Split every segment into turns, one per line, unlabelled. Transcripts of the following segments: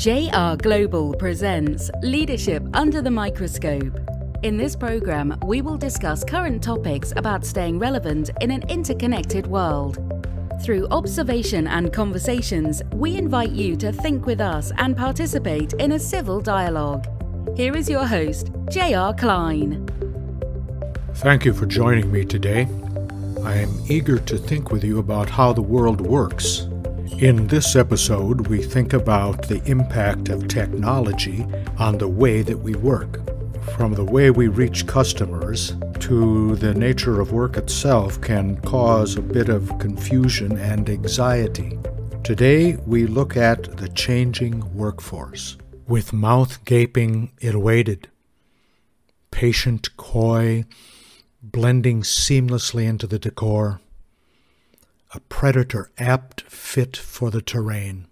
JR Global presents Leadership Under the Microscope. In this program, we will discuss current topics about staying relevant in an interconnected world. Through observation and conversations, we invite you to think with us and participate in a civil dialogue. Here is your host, J.R. Klein.
Thank you for joining me today. I am eager to think with you about how the world works in this episode, we think about the impact of technology on the way that we work. From the way we reach customers to the nature of work itself can cause a bit of confusion and anxiety. Today, we look at the changing workforce. With mouth gaping, it awaited. Patient, coy, blending seamlessly into the decor a predator apt fit for the terrain.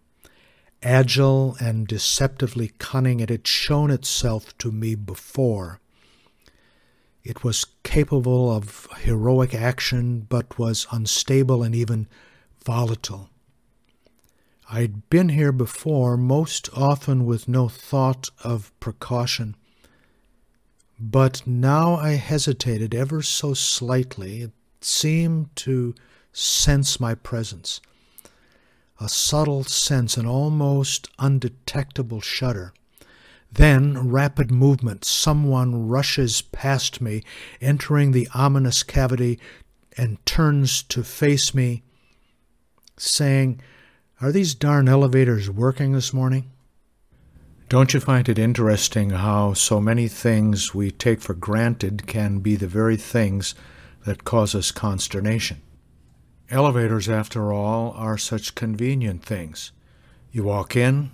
Agile and deceptively cunning, it had shown itself to me before. It was capable of heroic action, but was unstable and even volatile. I'd been here before, most often with no thought of precaution. But now I hesitated ever so slightly. It seemed to sense my presence. A subtle sense, an almost undetectable shudder. Then, rapid movement. Someone rushes past me, entering the ominous cavity, and turns to face me, saying, Are these darn elevators working this morning? Don't you find it interesting how so many things we take for granted can be the very things that cause us consternation? Elevators, after all, are such convenient things. You walk in,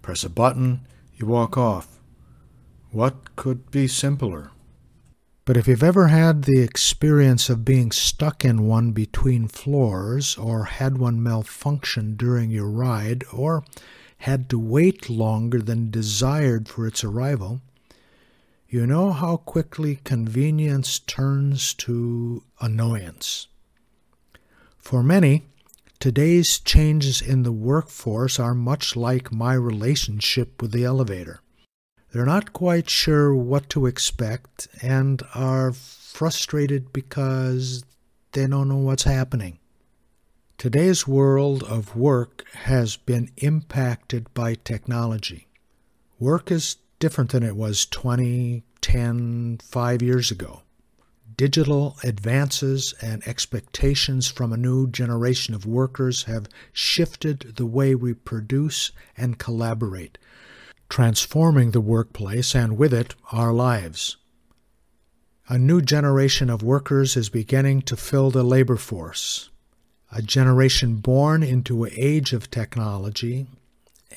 press a button, you walk off. What could be simpler? But if you've ever had the experience of being stuck in one between floors, or had one malfunction during your ride, or had to wait longer than desired for its arrival, you know how quickly convenience turns to annoyance. For many, today's changes in the workforce are much like my relationship with the elevator. They're not quite sure what to expect and are frustrated because they don't know what's happening. Today's world of work has been impacted by technology. Work is different than it was 20, 10, 5 years ago digital advances and expectations from a new generation of workers have shifted the way we produce and collaborate, transforming the workplace and with it our lives. A new generation of workers is beginning to fill the labor force, a generation born into an age of technology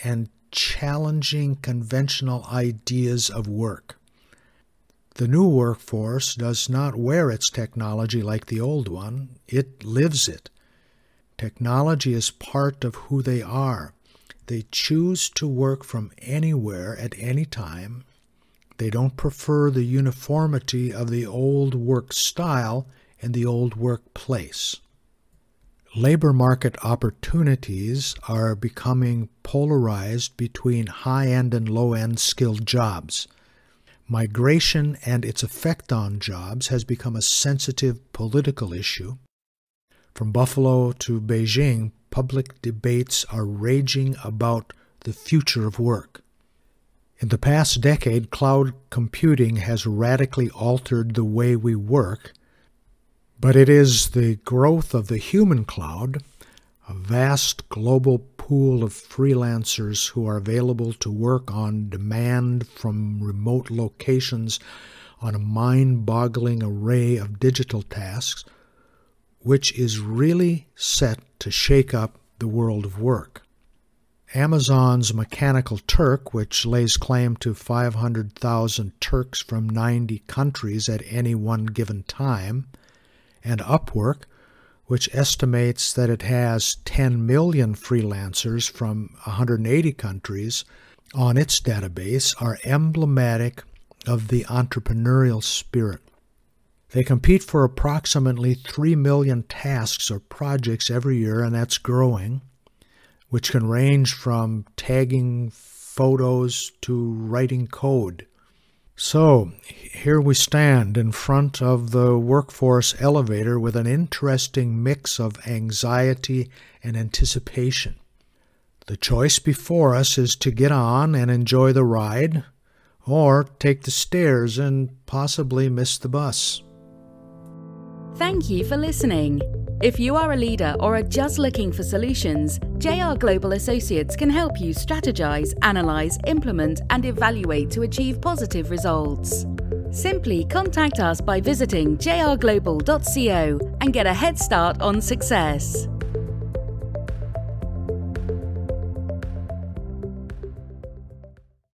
and challenging conventional ideas of work. The new workforce does not wear its technology like the old one, it lives it. Technology is part of who they are. They choose to work from anywhere at any time. They don't prefer the uniformity of the old work style and the old workplace. Labor market opportunities are becoming polarized between high end and low end skilled jobs. Migration and its effect on jobs has become a sensitive political issue. From Buffalo to Beijing, public debates are raging about the future of work. In the past decade, cloud computing has radically altered the way we work, but it is the growth of the human cloud, a vast global pool of freelancers who are available to work on demand from remote locations on a mind boggling array of digital tasks, which is really set to shake up the world of work. Amazon's Mechanical Turk, which lays claim to 500,000 Turks from 90 countries at any one given time, and Upwork, which estimates that it has 10 million freelancers from 180 countries on its database, are emblematic of the entrepreneurial spirit. They compete for approximately 3 million tasks or projects every year, and that's growing, which can range from tagging photos to writing code. So, here we stand in front of the workforce elevator with an interesting mix of anxiety and anticipation. The choice before us is to get on and enjoy the ride, or take the stairs and possibly miss the bus.
Thank you for listening. If you are a leader or are just looking for solutions, JR Global Associates can help you strategize, analyze, implement, and evaluate to achieve positive results. Simply contact us by visiting jrglobal.co and get a head start on success.